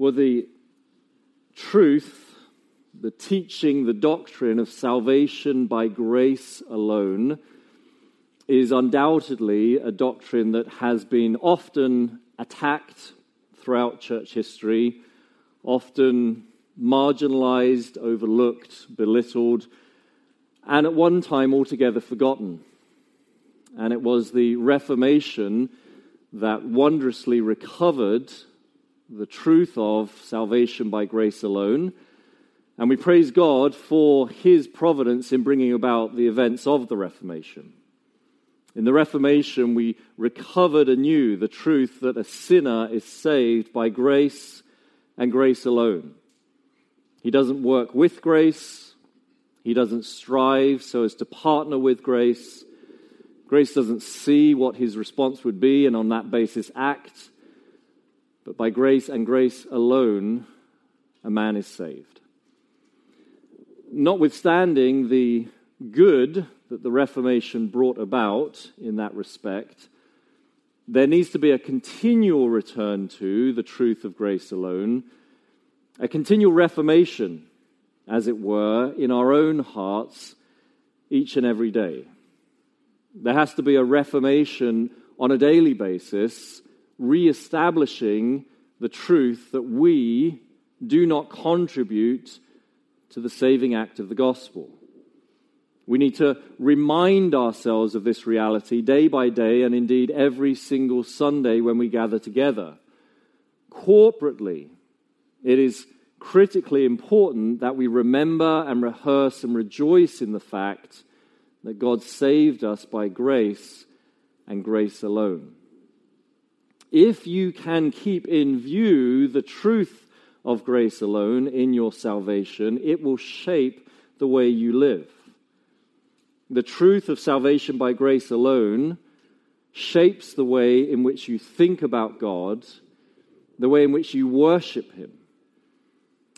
Well, the truth, the teaching, the doctrine of salvation by grace alone is undoubtedly a doctrine that has been often attacked throughout church history, often marginalized, overlooked, belittled, and at one time altogether forgotten. And it was the Reformation that wondrously recovered the truth of salvation by grace alone. And we praise God for his providence in bringing about the events of the Reformation. In the Reformation, we recovered anew the truth that a sinner is saved by grace and grace alone. He doesn't work with grace, he doesn't strive so as to partner with grace. Grace doesn't see what his response would be and on that basis act. But by grace and grace alone, a man is saved. Notwithstanding the good that the Reformation brought about in that respect, there needs to be a continual return to the truth of grace alone, a continual reformation, as it were, in our own hearts each and every day. There has to be a reformation on a daily basis, re establishing the truth that we do not contribute to the saving act of the gospel. We need to remind ourselves of this reality day by day, and indeed every single Sunday when we gather together. Corporately, it is critically important that we remember and rehearse and rejoice in the fact that God saved us by grace and grace alone. If you can keep in view the truth of grace alone in your salvation, it will shape the way you live. The truth of salvation by grace alone shapes the way in which you think about God, the way in which you worship Him.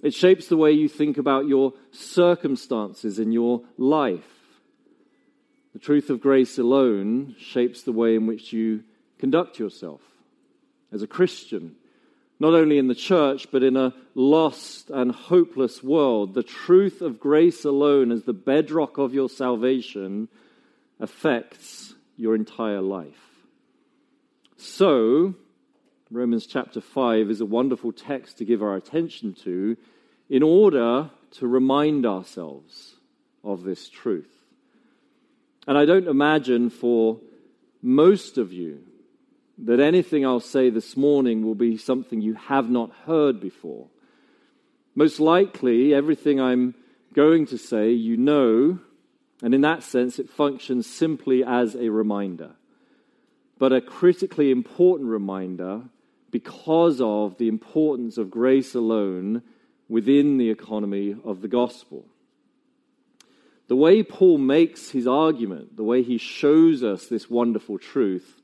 It shapes the way you think about your circumstances in your life. The truth of grace alone shapes the way in which you conduct yourself as a Christian not only in the church, but in a lost and hopeless world. The truth of grace alone as the bedrock of your salvation affects your entire life. So, Romans chapter 5 is a wonderful text to give our attention to in order to remind ourselves of this truth. And I don't imagine for most of you that anything I'll say this morning will be something you have not heard before. Most likely, everything I'm going to say you know, and in that sense, it functions simply as a reminder, but a critically important reminder because of the importance of grace alone within the economy of the gospel. The way Paul makes his argument, the way he shows us this wonderful truth,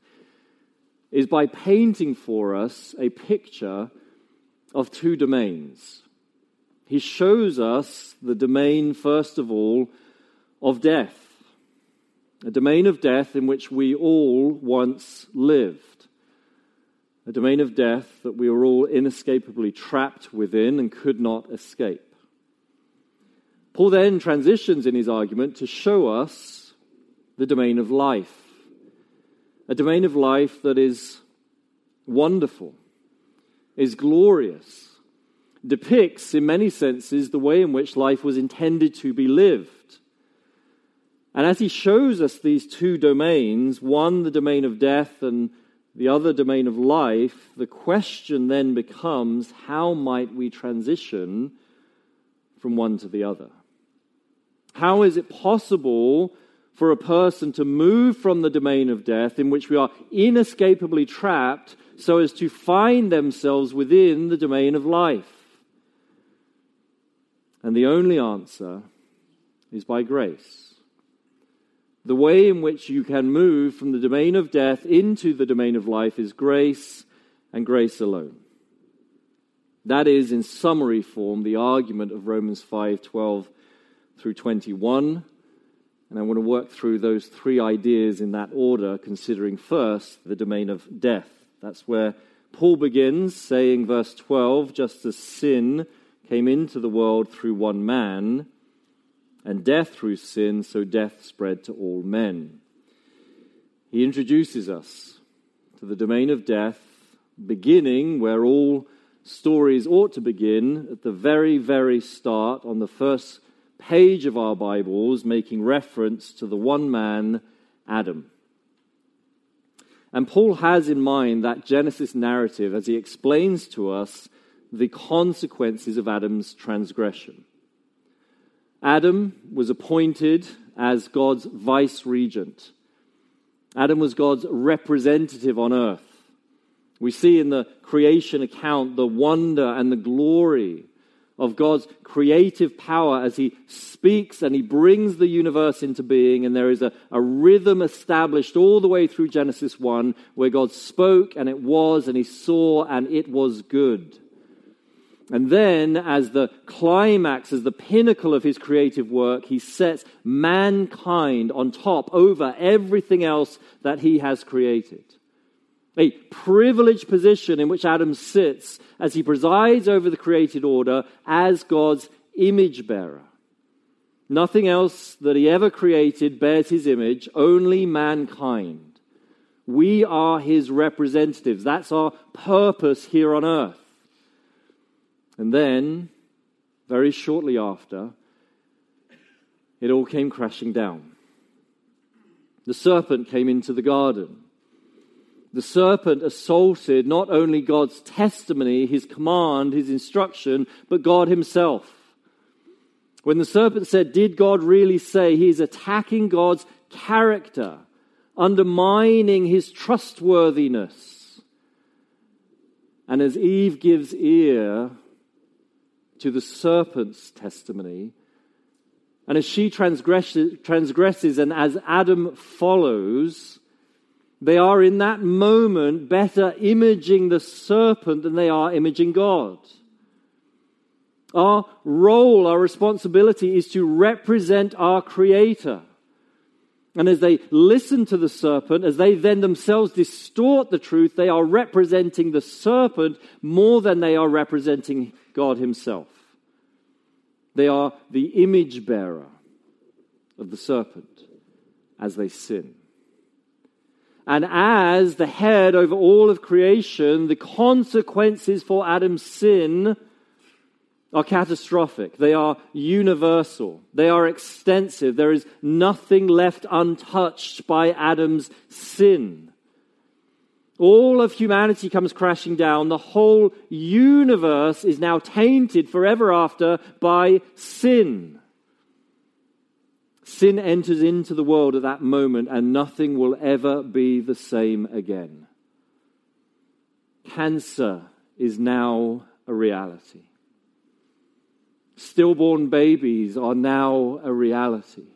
is by painting for us a picture of two domains. He shows us the domain, first of all, of death, a domain of death in which we all once lived, a domain of death that we were all inescapably trapped within and could not escape. Paul then transitions in his argument to show us the domain of life a domain of life that is wonderful, is glorious, depicts, in many senses, the way in which life was intended to be lived. And as he shows us these two domains, one the domain of death and the other domain of life, the question then becomes how might we transition from one to the other? How is it possible for a person to move from the domain of death in which we are inescapably trapped so as to find themselves within the domain of life? And the only answer is by grace. The way in which you can move from the domain of death into the domain of life is grace and grace alone. That is, in summary form, the argument of Romans 5 12 through 21 and I want to work through those three ideas in that order, considering first the domain of death. That's where Paul begins saying, verse 12, just as sin came into the world through one man, and death through sin, so death spread to all men. He introduces us to the domain of death, beginning where all stories ought to begin, at the very, very start, on the first page of our Bibles, making reference to the one man, Adam. And Paul has in mind that Genesis narrative as he explains to us the consequences of Adam's transgression. Adam was appointed as God's vice regent. Adam was God's representative on earth. We see in the creation account the wonder and the glory of God's creative power as He speaks and He brings the universe into being. And there is a, a rhythm established all the way through Genesis 1 where God spoke and it was, and He saw and it was good. And then, as the climax, as the pinnacle of his creative work, he sets mankind on top over everything else that he has created. A privileged position in which Adam sits as he presides over the created order as God's image bearer. Nothing else that he ever created bears his image, only mankind. We are his representatives. That's our purpose here on earth. And then, very shortly after, it all came crashing down. The serpent came into the garden. The serpent assaulted not only God's testimony, his command, his instruction, but God himself. When the serpent said, Did God really say? He is attacking God's character, undermining his trustworthiness. And as Eve gives ear to the serpent's testimony. And as she transgresses, transgresses and as Adam follows, they are in that moment better imaging the serpent than they are imaging God. Our role, our responsibility is to represent our Creator. And as they listen to the serpent, as they then themselves distort the truth, they are representing the serpent more than they are representing God Himself. They are the image bearer of the serpent as they sin. And as the head over all of creation, the consequences for Adam's sin are catastrophic. They are universal. They are extensive. There is nothing left untouched by Adam's sin. All of humanity comes crashing down. The whole universe is now tainted forever after by sin. Sin enters into the world at that moment, and nothing will ever be the same again. Cancer is now a reality. Stillborn babies are now a reality.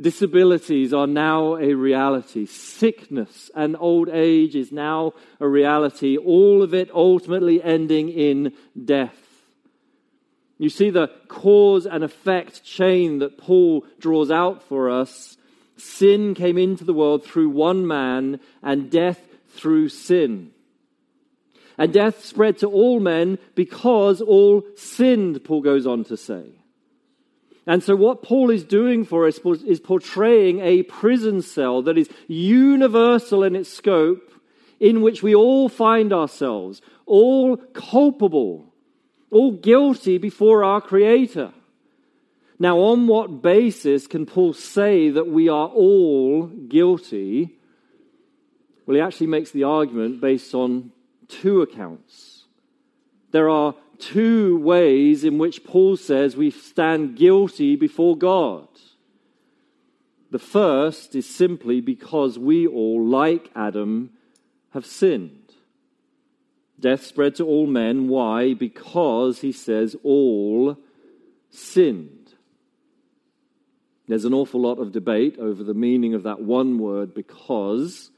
Disabilities are now a reality. Sickness and old age is now a reality. All of it ultimately ending in death. You see the cause and effect chain that Paul draws out for us. Sin came into the world through one man, and death through sin. And death spread to all men because all sinned, Paul goes on to say. And so, what Paul is doing for us is portraying a prison cell that is universal in its scope, in which we all find ourselves, all culpable, all guilty before our Creator. Now, on what basis can Paul say that we are all guilty? Well, he actually makes the argument based on two accounts. There are two ways in which Paul says we stand guilty before God. The first is simply because we all, like Adam, have sinned. Death spread to all men. Why? Because, he says, all sinned. There's an awful lot of debate over the meaning of that one word, because.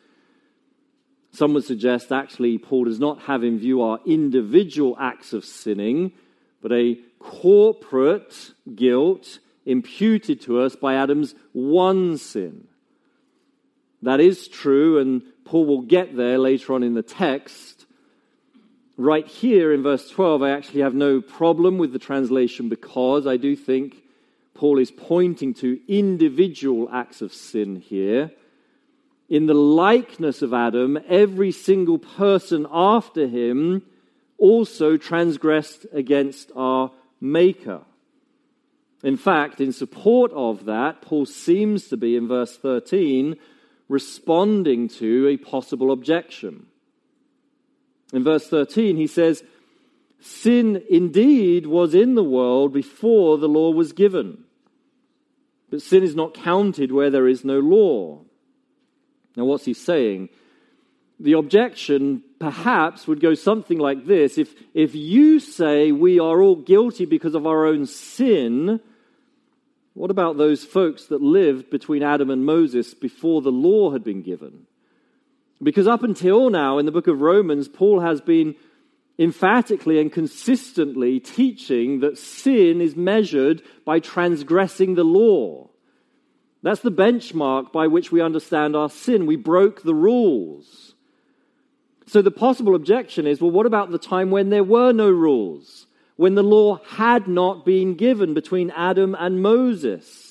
Some would suggest actually Paul does not have in view our individual acts of sinning, but a corporate guilt imputed to us by Adam's one sin. That is true, and Paul will get there later on in the text. Right here in verse 12, I actually have no problem with the translation because I do think Paul is pointing to individual acts of sin here. In the likeness of Adam, every single person after him also transgressed against our Maker. In fact, in support of that, Paul seems to be, in verse 13, responding to a possible objection. In verse 13, he says, Sin indeed was in the world before the law was given, but sin is not counted where there is no law. Now, what's he saying? The objection perhaps would go something like this if, if you say we are all guilty because of our own sin, what about those folks that lived between Adam and Moses before the law had been given? Because up until now in the book of Romans, Paul has been emphatically and consistently teaching that sin is measured by transgressing the law. That's the benchmark by which we understand our sin. We broke the rules. So the possible objection is well, what about the time when there were no rules? When the law had not been given between Adam and Moses?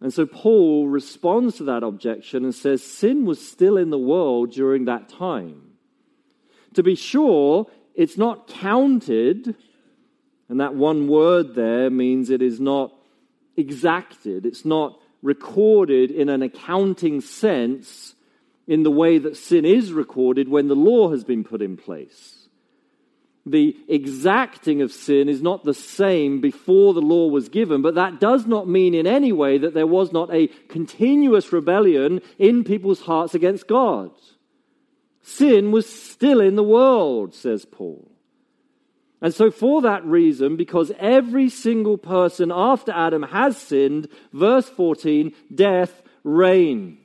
And so Paul responds to that objection and says sin was still in the world during that time. To be sure, it's not counted, and that one word there means it is not exacted, it's not recorded in an accounting sense in the way that sin is recorded when the law has been put in place. The exacting of sin is not the same before the law was given, but that does not mean in any way that there was not a continuous rebellion in people's hearts against God. Sin was still in the world, says Paul. And so, for that reason, because every single person after Adam has sinned, verse 14, death reigned.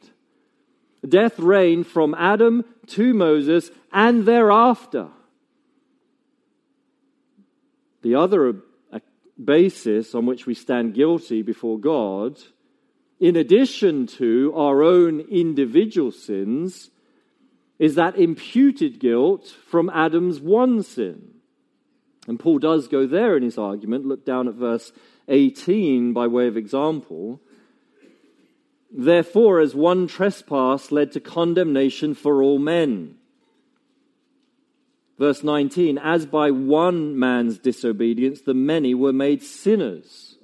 Death reigned from Adam to Moses and thereafter. The other uh, basis on which we stand guilty before God, in addition to our own individual sins, is that imputed guilt from Adam's one sin. And Paul does go there in his argument. Look down at verse 18 by way of example. Therefore, as one trespass led to condemnation for all men. Verse 19, as by one man's disobedience the many were made sinners.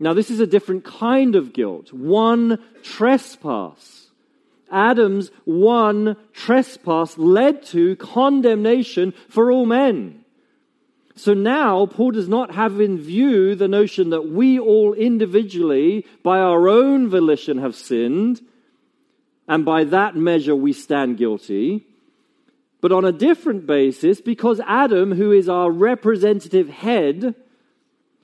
Now, this is a different kind of guilt. One trespass. Adam's one trespass led to condemnation for all men. So now, Paul does not have in view the notion that we all individually, by our own volition, have sinned, and by that measure we stand guilty. But on a different basis, because Adam, who is our representative head,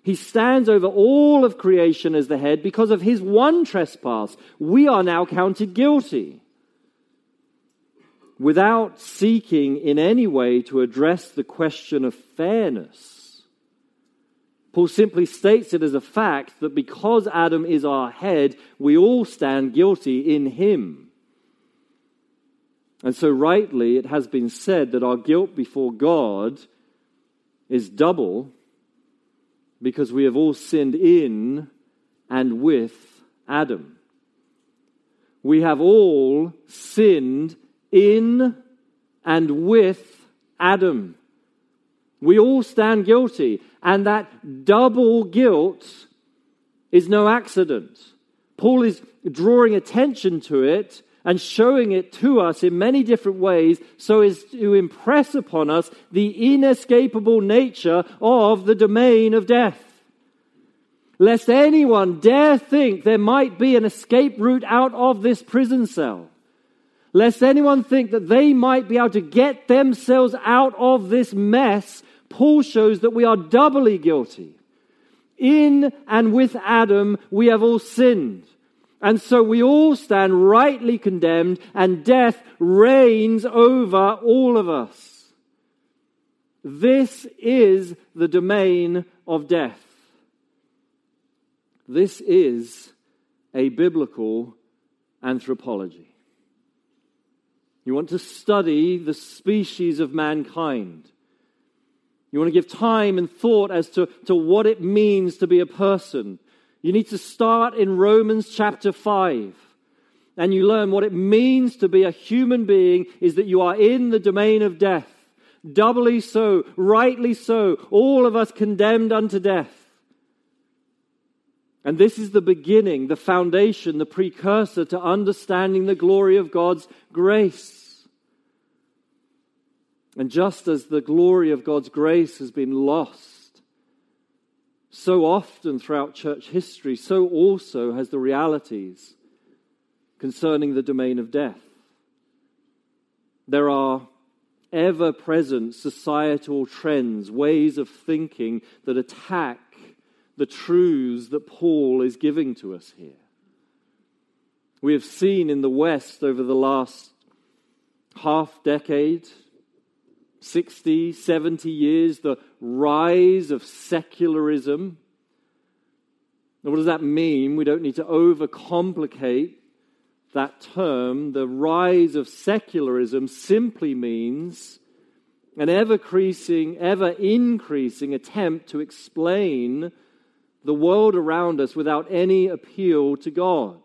he stands over all of creation as the head because of his one trespass. We are now counted guilty without seeking in any way to address the question of fairness. Paul simply states it as a fact that because Adam is our head, we all stand guilty in him. And so, rightly, it has been said that our guilt before God is double because we have all sinned in and with Adam. We have all sinned in and with Adam. We all stand guilty, and that double guilt is no accident. Paul is drawing attention to it and showing it to us in many different ways so as to impress upon us the inescapable nature of the domain of death. Lest anyone dare think there might be an escape route out of this prison cell lest anyone think that they might be able to get themselves out of this mess, Paul shows that we are doubly guilty. In and with Adam, we have all sinned. And so we all stand rightly condemned, and death reigns over all of us. This is the domain of death. This is a biblical anthropology. You want to study the species of mankind. You want to give time and thought as to, to what it means to be a person. You need to start in Romans chapter 5 and you learn what it means to be a human being is that you are in the domain of death. Doubly so, rightly so, all of us condemned unto death. And this is the beginning, the foundation, the precursor to understanding the glory of God's grace. And just as the glory of God's grace has been lost so often throughout church history, so also has the realities concerning the domain of death. There are ever present societal trends, ways of thinking that attack the truths that Paul is giving to us here. We have seen in the West over the last half decade, 60, 70 years, the rise of secularism. Now, what does that mean? We don't need to overcomplicate that term, the rise of secularism simply means an ever increasing, ever increasing attempt to explain the world around us without any appeal to God.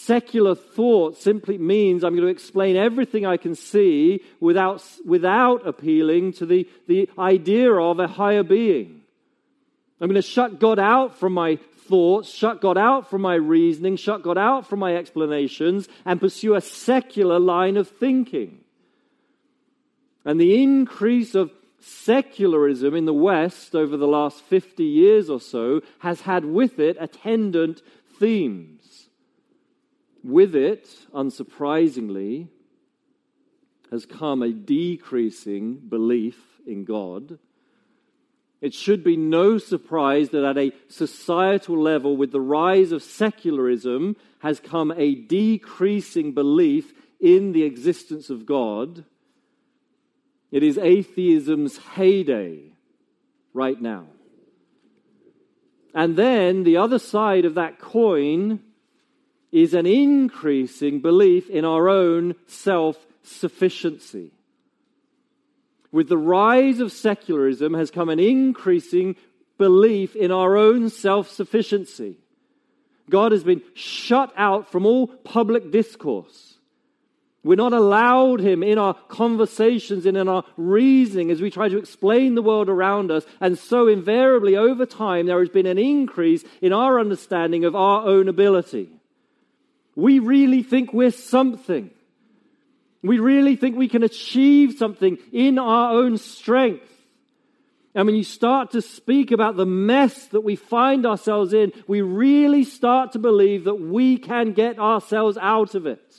Secular thought simply means I'm going to explain everything I can see without, without appealing to the, the idea of a higher being. I'm going to shut God out from my thoughts, shut God out from my reasoning, shut God out from my explanations, and pursue a secular line of thinking. And the increase of secularism in the West over the last 50 years or so has had with it attendant themes. With it, unsurprisingly, has come a decreasing belief in God it should be no surprise that at a societal level, with the rise of secularism, has come a decreasing belief in the existence of God. It is atheism's heyday right now. And then the other side of that coin is an increasing belief in our own self sufficiency. With the rise of secularism has come an increasing belief in our own self sufficiency. God has been shut out from all public discourse. We're not allowed Him in our conversations and in our reasoning as we try to explain the world around us. And so, invariably, over time, there has been an increase in our understanding of our own ability. We really think we're something. We really think we can achieve something in our own strength. And when you start to speak about the mess that we find ourselves in, we really start to believe that we can get ourselves out of it.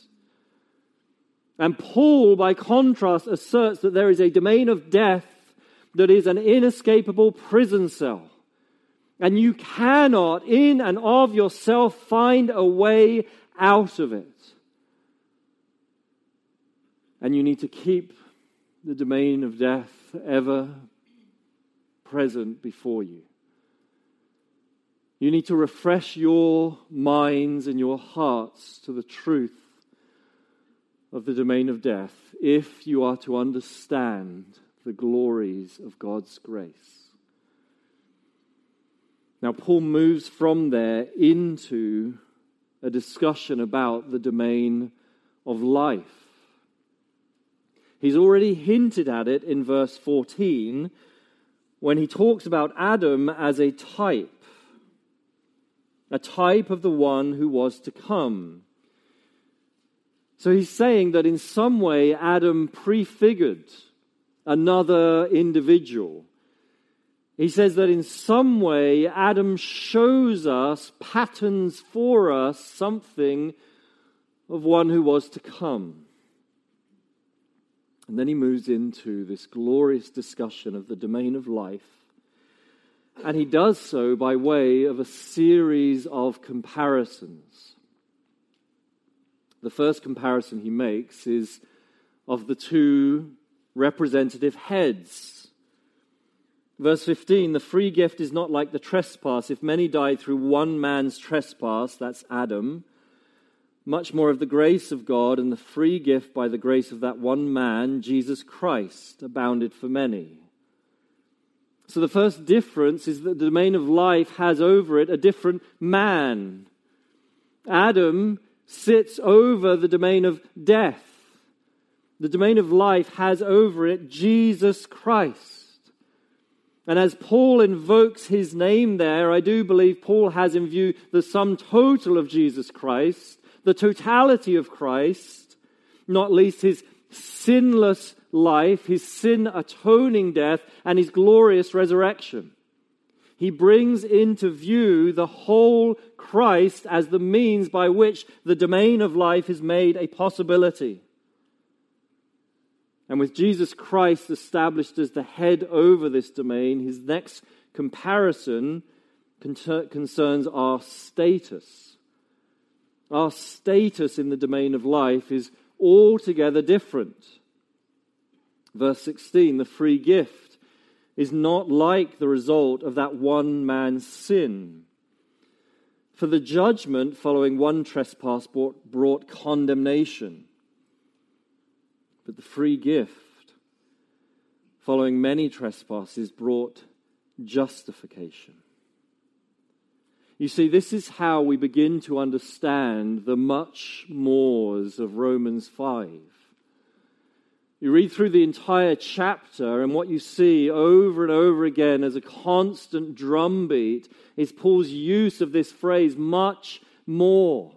And Paul, by contrast, asserts that there is a domain of death that is an inescapable prison cell. And you cannot, in and of yourself, find a way out of it. And you need to keep the domain of death ever present before you. You need to refresh your minds and your hearts to the truth of the domain of death if you are to understand the glories of God's grace. Now, Paul moves from there into a discussion about the domain of life. He's already hinted at it in verse 14 when he talks about Adam as a type, a type of the one who was to come. So he's saying that in some way Adam prefigured another individual. He says that in some way Adam shows us, patterns for us, something of one who was to come. And then he moves into this glorious discussion of the domain of life. And he does so by way of a series of comparisons. The first comparison he makes is of the two representative heads. Verse 15 the free gift is not like the trespass. If many died through one man's trespass, that's Adam, much more of the grace of God and the free gift by the grace of that one man, Jesus Christ, abounded for many. So the first difference is that the domain of life has over it a different man. Adam sits over the domain of death. The domain of life has over it Jesus Christ. And as Paul invokes his name there, I do believe Paul has in view the sum total of Jesus Christ, the totality of Christ, not least his sinless life, his sin atoning death, and his glorious resurrection. He brings into view the whole Christ as the means by which the domain of life is made a possibility. And with Jesus Christ established as the head over this domain, his next comparison concerns our status. Our status in the domain of life is altogether different. Verse 16 the free gift is not like the result of that one man's sin. For the judgment following one trespass brought, brought condemnation, but the free gift following many trespasses brought justification. You see, this is how we begin to understand the much mores of Romans 5. You read through the entire chapter, and what you see over and over again as a constant drumbeat is Paul's use of this phrase, much more.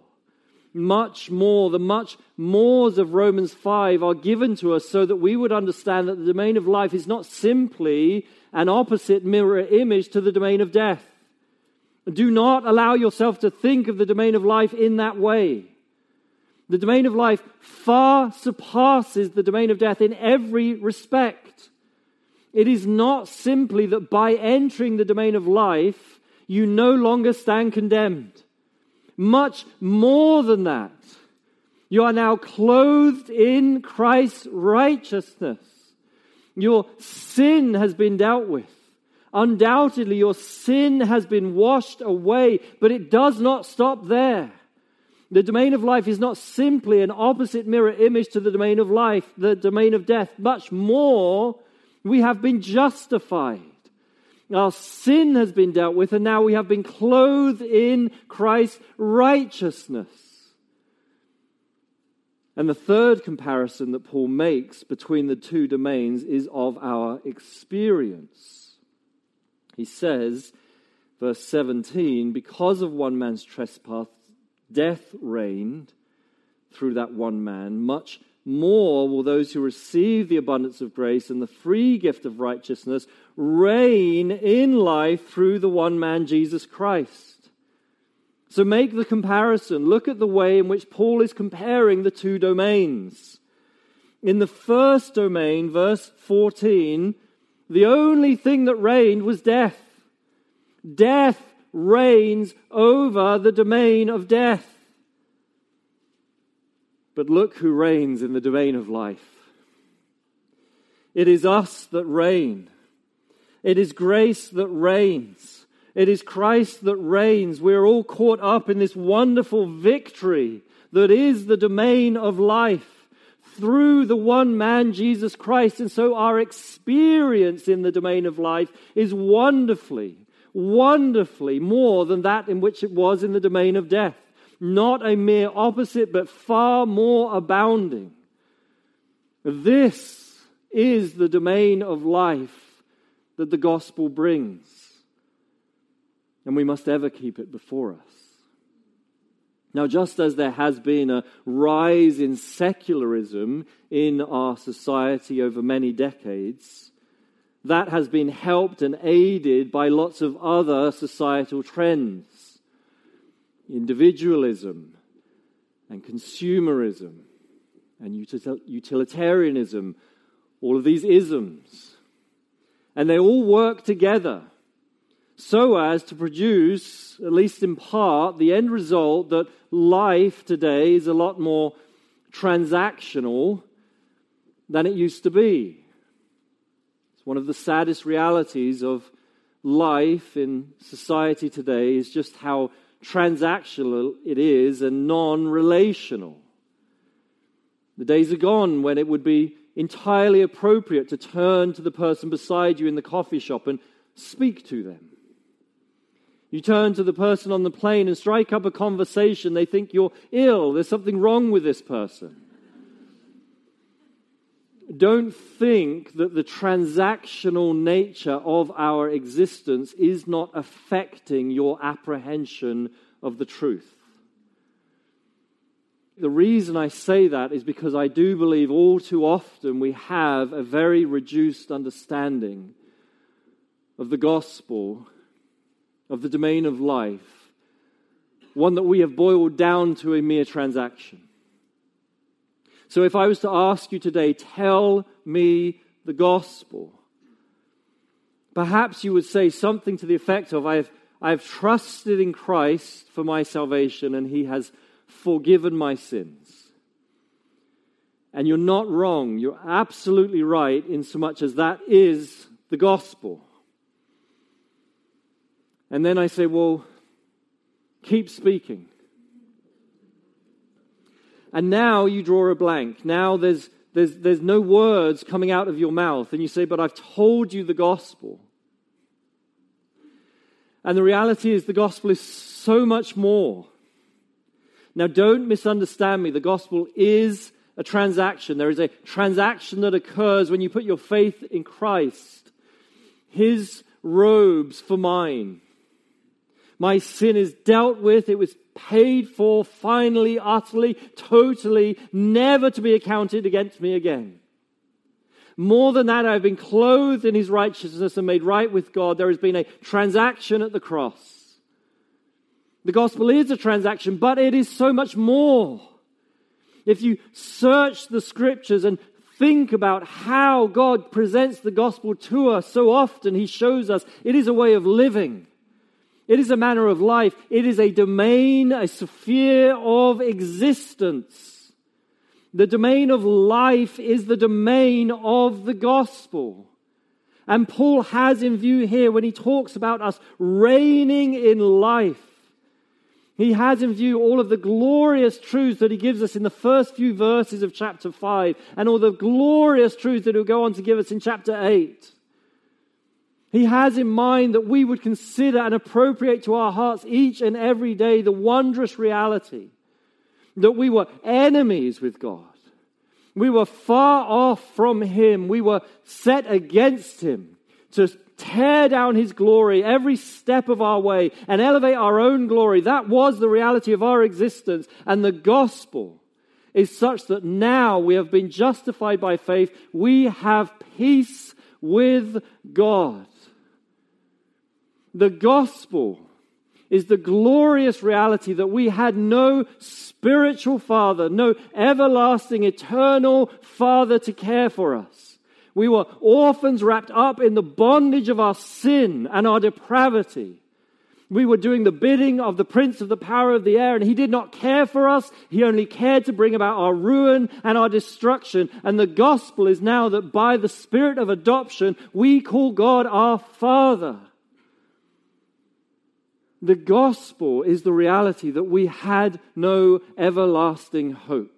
Much more. The much mores of Romans 5 are given to us so that we would understand that the domain of life is not simply an opposite mirror image to the domain of death. Do not allow yourself to think of the domain of life in that way. The domain of life far surpasses the domain of death in every respect. It is not simply that by entering the domain of life, you no longer stand condemned. Much more than that. You are now clothed in Christ's righteousness. Your sin has been dealt with. Undoubtedly, your sin has been washed away, but it does not stop there. The domain of life is not simply an opposite mirror image to the domain of life, the domain of death. Much more, we have been justified. Our sin has been dealt with, and now we have been clothed in Christ's righteousness. And the third comparison that Paul makes between the two domains is of our experience. He says, verse 17, because of one man's trespass, death reigned through that one man, much more will those who receive the abundance of grace and the free gift of righteousness reign in life through the one man, Jesus Christ. So make the comparison. Look at the way in which Paul is comparing the two domains. In the first domain, verse 14, the only thing that reigned was death. Death reigns over the domain of death. But look who reigns in the domain of life. It is us that reign. It is grace that reigns. It is Christ that reigns. We're all caught up in this wonderful victory that is the domain of life through the one man, Jesus Christ. And so our experience in the domain of life is wonderfully wonderfully more than that in which it was in the domain of death. Not a mere opposite, but far more abounding. This is the domain of life that the gospel brings. And we must ever keep it before us. Now, just as there has been a rise in secularism in our society over many decades, that has been helped and aided by lots of other societal trends individualism and consumerism and utilitarianism, all of these isms. And they all work together so as to produce, at least in part, the end result that life today is a lot more transactional than it used to be. It's one of the saddest realities of life in society today is just how transactional it is and non relational. The days are gone when it would be entirely appropriate to turn to the person beside you in the coffee shop and speak to them. You turn to the person on the plane and strike up a conversation. They think you're ill. There's something wrong with this person. Don't think that the transactional nature of our existence is not affecting your apprehension of the truth. The reason I say that is because I do believe all too often we have a very reduced understanding of the gospel, of the domain of life, one that we have boiled down to a mere transaction. So if I was to ask you today, tell me the gospel, perhaps you would say something to the effect of, I've, I've trusted in Christ for my salvation and he has forgiven my sins. And you're not wrong. You're absolutely right in so much as that is the gospel. And then I say, well, keep speaking. And now you draw a blank. Now there's, there's, there's no words coming out of your mouth. And you say, but I've told you the gospel. And the reality is, the gospel is so much more. Now, don't misunderstand me. The gospel is a transaction. There is a transaction that occurs when you put your faith in Christ. His robes for mine. My sin is dealt with. It was paid for finally, utterly, totally, never to be accounted against me again. More than that, I've been clothed in his righteousness and made right with God. There has been a transaction at the cross. The gospel is a transaction, but it is so much more. If you search the scriptures and think about how God presents the gospel to us, so often He shows us it is a way of living. It is a manner of life. It is a domain, a sphere of existence. The domain of life is the domain of the gospel. And Paul has in view here when he talks about us reigning in life he has in view all of the glorious truths that he gives us in the first few verses of chapter 5 and all the glorious truths that he'll go on to give us in chapter 8. He has in mind that we would consider and appropriate to our hearts each and every day the wondrous reality that we were enemies with God. We were far off from Him. We were set against Him to tear down his glory every step of our way and elevate our own glory. That was the reality of our existence. And the gospel is such that now we have been justified by faith. We have peace with God. The gospel is the glorious reality that we had no spiritual father, no everlasting, eternal father to care for us. We were orphans wrapped up in the bondage of our sin and our depravity. We were doing the bidding of the prince of the power of the air, and he did not care for us. He only cared to bring about our ruin and our destruction. And the gospel is now that by the spirit of adoption, we call God our Father. The gospel is the reality that we had no everlasting hope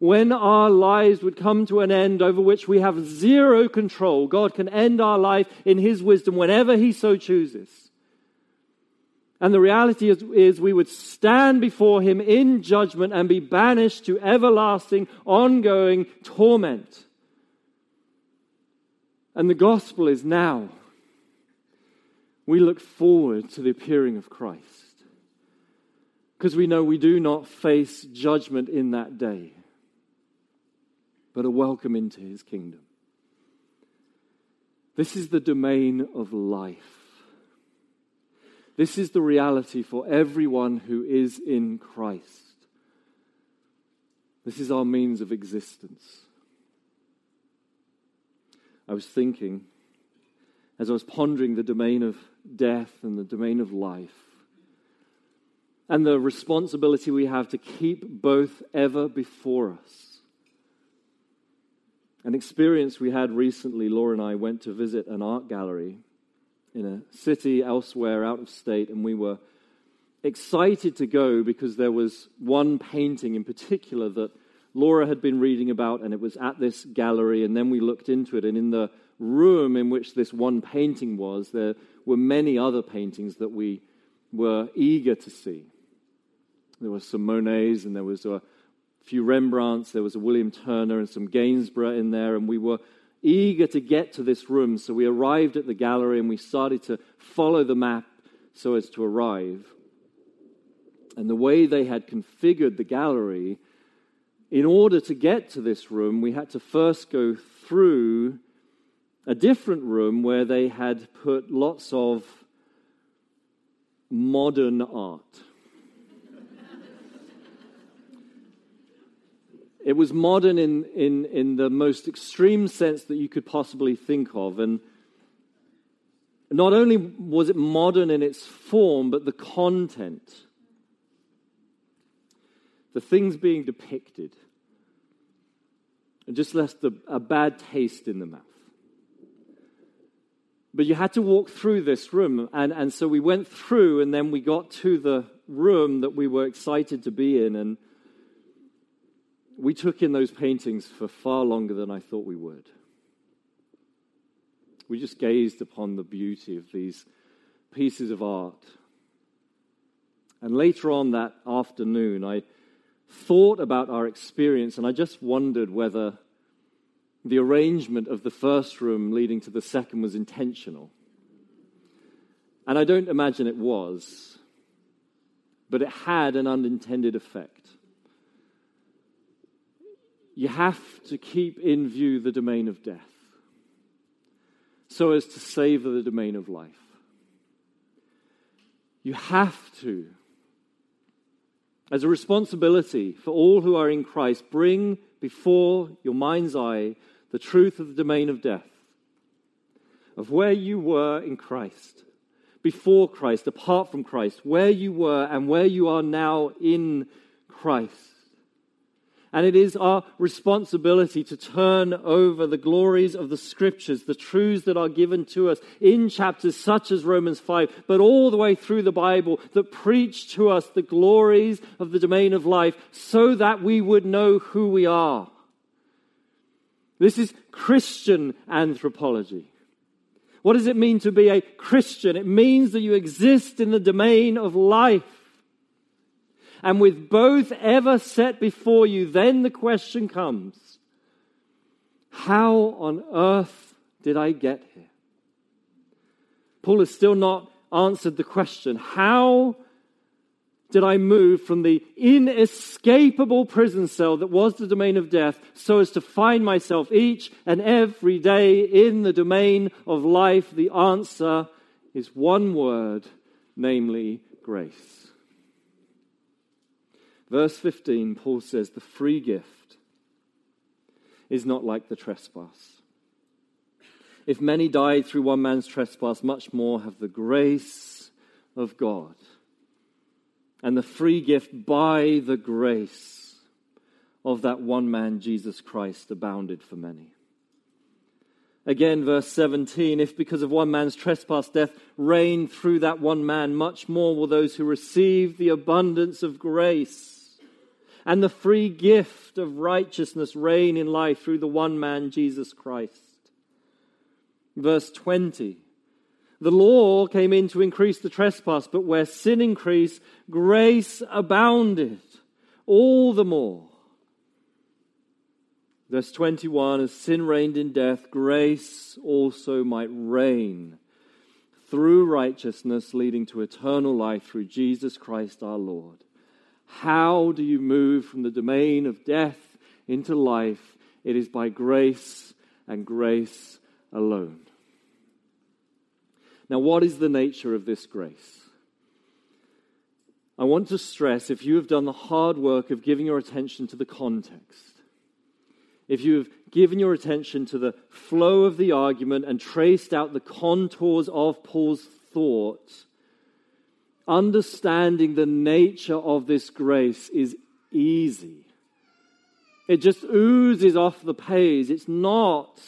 when our lives would come to an end over which we have zero control, God can end our life in His wisdom whenever He so chooses. And the reality is, is, we would stand before Him in judgment and be banished to everlasting, ongoing torment. And the gospel is now. We look forward to the appearing of Christ because we know we do not face judgment in that day but a welcome into his kingdom. This is the domain of life. This is the reality for everyone who is in Christ. This is our means of existence. I was thinking, as I was pondering the domain of death and the domain of life, and the responsibility we have to keep both ever before us. An experience we had recently, Laura and I went to visit an art gallery in a city elsewhere out of state, and we were excited to go because there was one painting in particular that Laura had been reading about, and it was at this gallery. And then we looked into it, and in the room in which this one painting was, there were many other paintings that we were eager to see. There were some Monets, and there was a few Rembrandts, there was a William Turner, and some Gainsborough in there, and we were eager to get to this room. So we arrived at the gallery and we started to follow the map so as to arrive. And the way they had configured the gallery, in order to get to this room, we had to first go through a different room where they had put lots of modern art. It was modern in, in, in the most extreme sense that you could possibly think of. And not only was it modern in its form, but the content, the things being depicted, just left a, a bad taste in the mouth. But you had to walk through this room. And, and so we went through, and then we got to the room that we were excited to be in. And we took in those paintings for far longer than I thought we would. We just gazed upon the beauty of these pieces of art. And later on that afternoon, I thought about our experience and I just wondered whether the arrangement of the first room leading to the second was intentional. And I don't imagine it was, but it had an unintended effect you have to keep in view the domain of death so as to savor the domain of life. You have to, as a responsibility for all who are in Christ, bring before your mind's eye the truth of the domain of death, of where you were in Christ, before Christ, apart from Christ, where you were and where you are now in Christ. And it is our responsibility to turn over the glories of the scriptures, the truths that are given to us in chapters such as Romans 5, but all the way through the Bible that preach to us the glories of the domain of life so that we would know who we are. This is Christian anthropology. What does it mean to be a Christian? It means that you exist in the domain of life and with both ever set before you, then the question comes How on earth did I get here? Paul has still not answered the question How did I move from the inescapable prison cell that was the domain of death so as to find myself each and every day in the domain of life? The answer is one word, namely grace. Verse 15, Paul says, The free gift is not like the trespass. If many died through one man's trespass, much more have the grace of God and the free gift by the grace of that one man, Jesus Christ, abounded for many. Again, verse 17 if because of one man's trespass death reigned through that one man, much more will those who receive the abundance of grace and the free gift of righteousness reign in life through the one man, Jesus Christ. Verse 20. The law came in to increase the trespass, but where sin increased, grace abounded all the more. Verse 21 As sin reigned in death, grace also might reign through righteousness, leading to eternal life through Jesus Christ our Lord. How do you move from the domain of death into life? It is by grace and grace alone. Now, what is the nature of this grace? I want to stress if you have done the hard work of giving your attention to the context, if you have given your attention to the flow of the argument and traced out the contours of Paul's thought, understanding the nature of this grace is easy. It just oozes off the page. It's not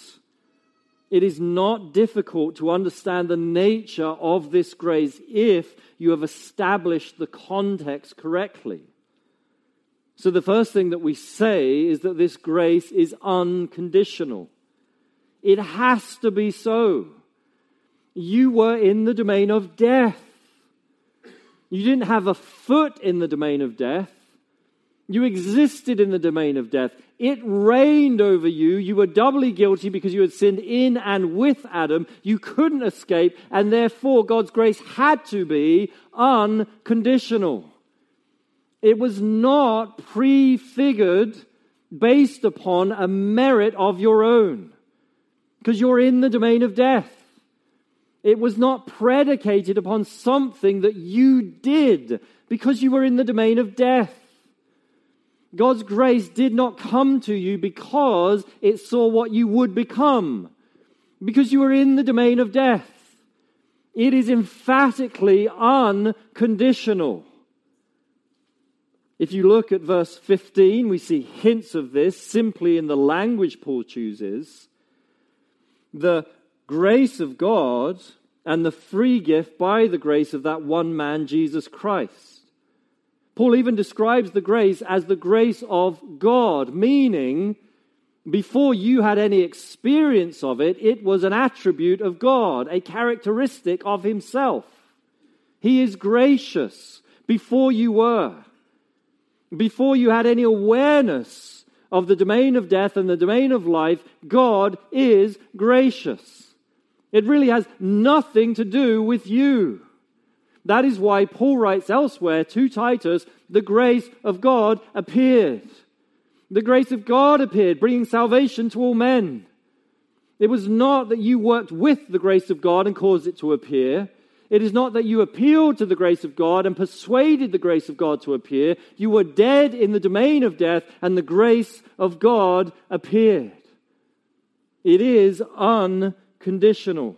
It is not difficult to understand the nature of this grace if you have established the context correctly. So, the first thing that we say is that this grace is unconditional. It has to be so. You were in the domain of death. You didn't have a foot in the domain of death. You existed in the domain of death. It reigned over you. You were doubly guilty because you had sinned in and with Adam. You couldn't escape, and therefore God's grace had to be unconditional. It was not prefigured based upon a merit of your own, because you're in the domain of death. It was not predicated upon something that you did, because you were in the domain of death. God's grace did not come to you because it saw what you would become, because you were in the domain of death. It is emphatically unconditional. If you look at verse 15, we see hints of this simply in the language Paul chooses. The grace of God and the free gift by the grace of that one man, Jesus Christ. Paul even describes the grace as the grace of God, meaning before you had any experience of it, it was an attribute of God, a characteristic of Himself. He is gracious before you were. Before you had any awareness of the domain of death and the domain of life, God is gracious. It really has nothing to do with you. That is why Paul writes elsewhere to Titus, the grace of God appeared. The grace of God appeared, bringing salvation to all men. It was not that you worked with the grace of God and caused it to appear. It is not that you appealed to the grace of God and persuaded the grace of God to appear. You were dead in the domain of death, and the grace of God appeared. It is unconditional.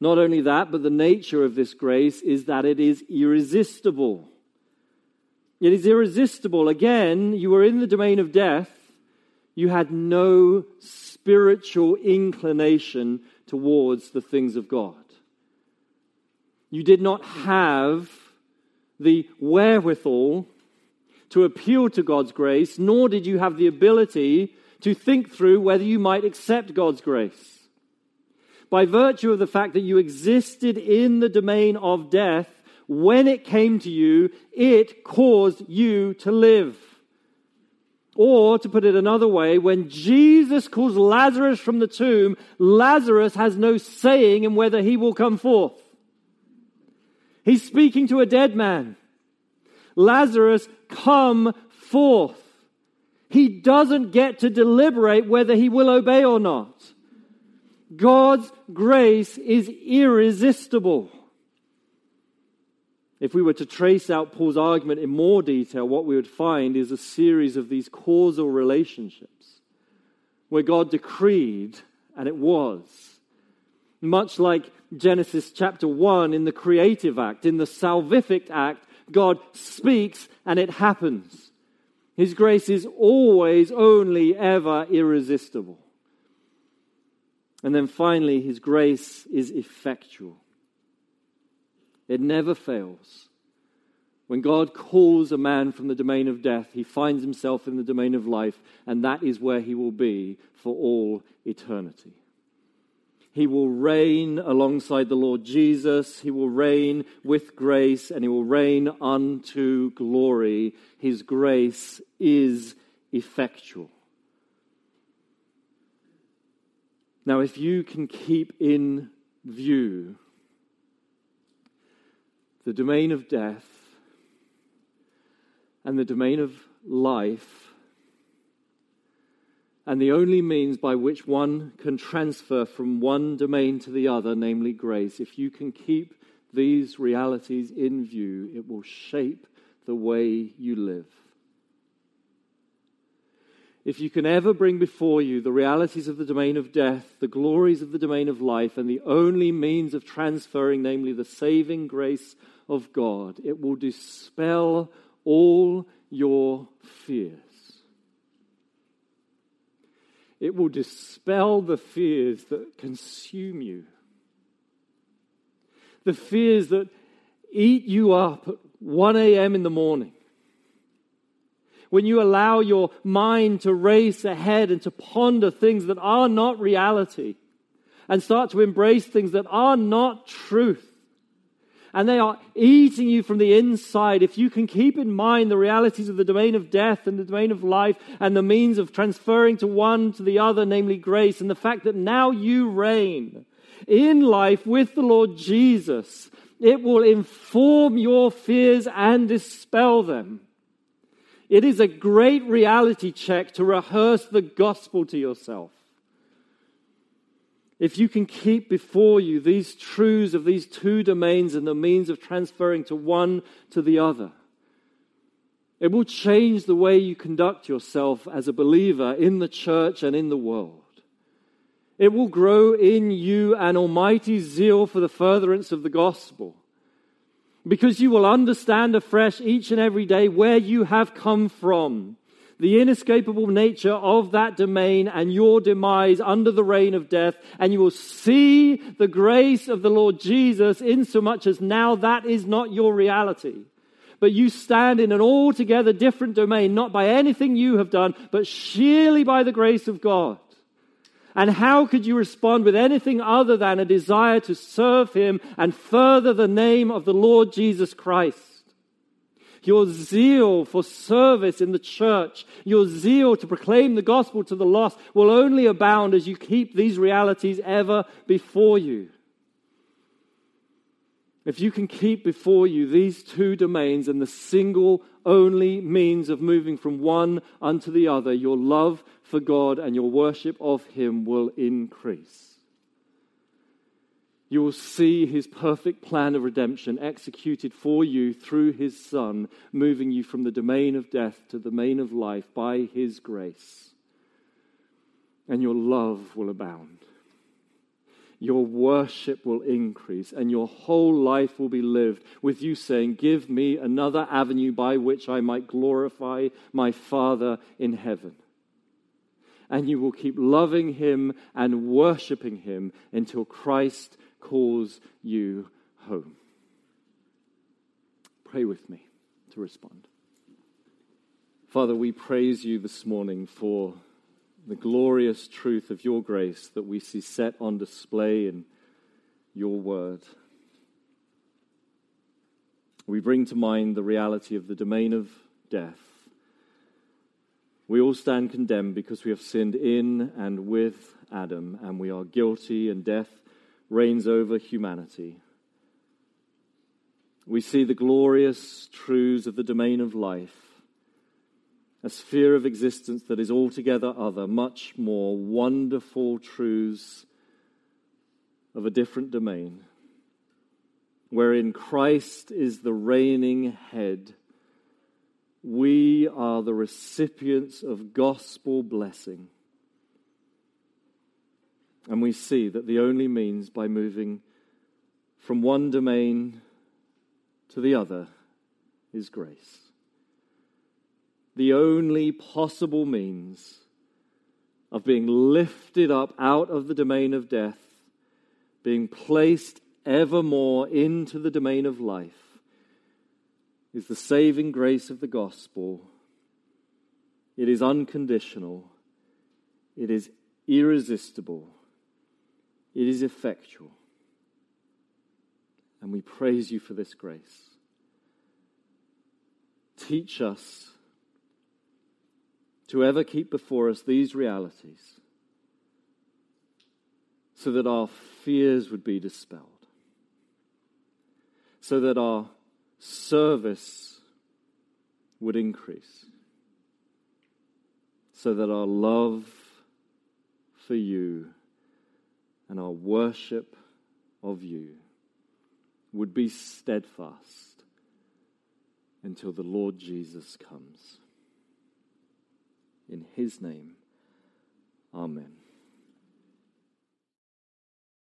Not only that, but the nature of this grace is that it is irresistible. It is irresistible. Again, you were in the domain of death. You had no spiritual inclination towards the things of God. You did not have the wherewithal to appeal to God's grace, nor did you have the ability to think through whether you might accept God's grace by virtue of the fact that you existed in the domain of death, when it came to you, it caused you to live. Or, to put it another way, when Jesus calls Lazarus from the tomb, Lazarus has no saying in whether he will come forth. He's speaking to a dead man. Lazarus, come forth. He doesn't get to deliberate whether he will obey or not. God's grace is irresistible. If we were to trace out Paul's argument in more detail, what we would find is a series of these causal relationships where God decreed and it was. Much like Genesis chapter 1 in the creative act, in the salvific act, God speaks and it happens. His grace is always, only, ever irresistible. And then finally, his grace is effectual. It never fails. When God calls a man from the domain of death, he finds himself in the domain of life, and that is where he will be for all eternity. He will reign alongside the Lord Jesus. He will reign with grace, and he will reign unto glory. His grace is effectual. Now, if you can keep in view the domain of death and the domain of life, and the only means by which one can transfer from one domain to the other, namely grace, if you can keep these realities in view, it will shape the way you live if you can ever bring before you the realities of the domain of death, the glories of the domain of life, and the only means of transferring, namely the saving grace of God, it will dispel all your fears. it will dispel the fears that consume you. The fears that eat you up at 1 a.m. in the morning. When you allow your mind to race ahead and to ponder things that are not reality and start to embrace things that are not truth and they are eating you from the inside, if you can keep in mind the realities of the domain of death and the domain of life and the means of transferring to one to the other, namely grace, and the fact that now you reign in life with the Lord Jesus, it will inform your fears and dispel them. It is a great reality check to rehearse the gospel to yourself if you can keep before you these truths of these two domains and the means of transferring to one to the other, it will change the way you conduct yourself as a believer in the church and in the world. It will grow in you an almighty zeal for the furtherance of the gospel. Because you will understand afresh each and every day where you have come from the inescapable nature of that domain and your demise under the reign of death, and you will see the grace of the Lord Jesus insomuch as now that is not your reality. But you stand in an altogether different domain, not by anything you have done, but sheerly by the grace of God. And how could you respond with anything other than a desire to serve Him and further the name of the Lord Jesus Christ? your zeal for service in the church, your zeal to proclaim the gospel to the lost will only abound as you keep these realities ever before you. If you can keep before you these two domains and the single only means of moving from one unto the other, your love for God and your worship of Him will increase you will see his perfect plan of redemption executed for you through his Son, moving you from the domain of death to the domain of life by his grace. And your love will abound. Your worship will increase, and your whole life will be lived with you saying, Give me another avenue by which I might glorify my Father in heaven and you will keep loving him and worshiping him until Christ calls you home. Pray with me to respond. Father, we praise you this morning for the glorious truth of your grace that we see set on display in your word. We bring to mind the reality of the domain of death. We all stand condemned because we have sinned in and with Adam, and we are guilty, and death reigns over humanity. We see the glorious truths of the domain of life, a sphere of existence that is altogether other, much more wonderful truths of a different domain, wherein Christ is the reigning head. Are the recipients of gospel blessing. And we see that the only means by moving from one domain to the other is grace. The only possible means of being lifted up out of the domain of death, being placed evermore into the domain of life, is the saving grace of the gospel. It is unconditional, it is irresistible it is effectual. And we praise you for this grace. Teach us to ever keep before us these realities so that our fears would be dispelled, so that our service would increase, so that our love for you and our worship of you would be steadfast until the Lord Jesus comes. In his name, amen.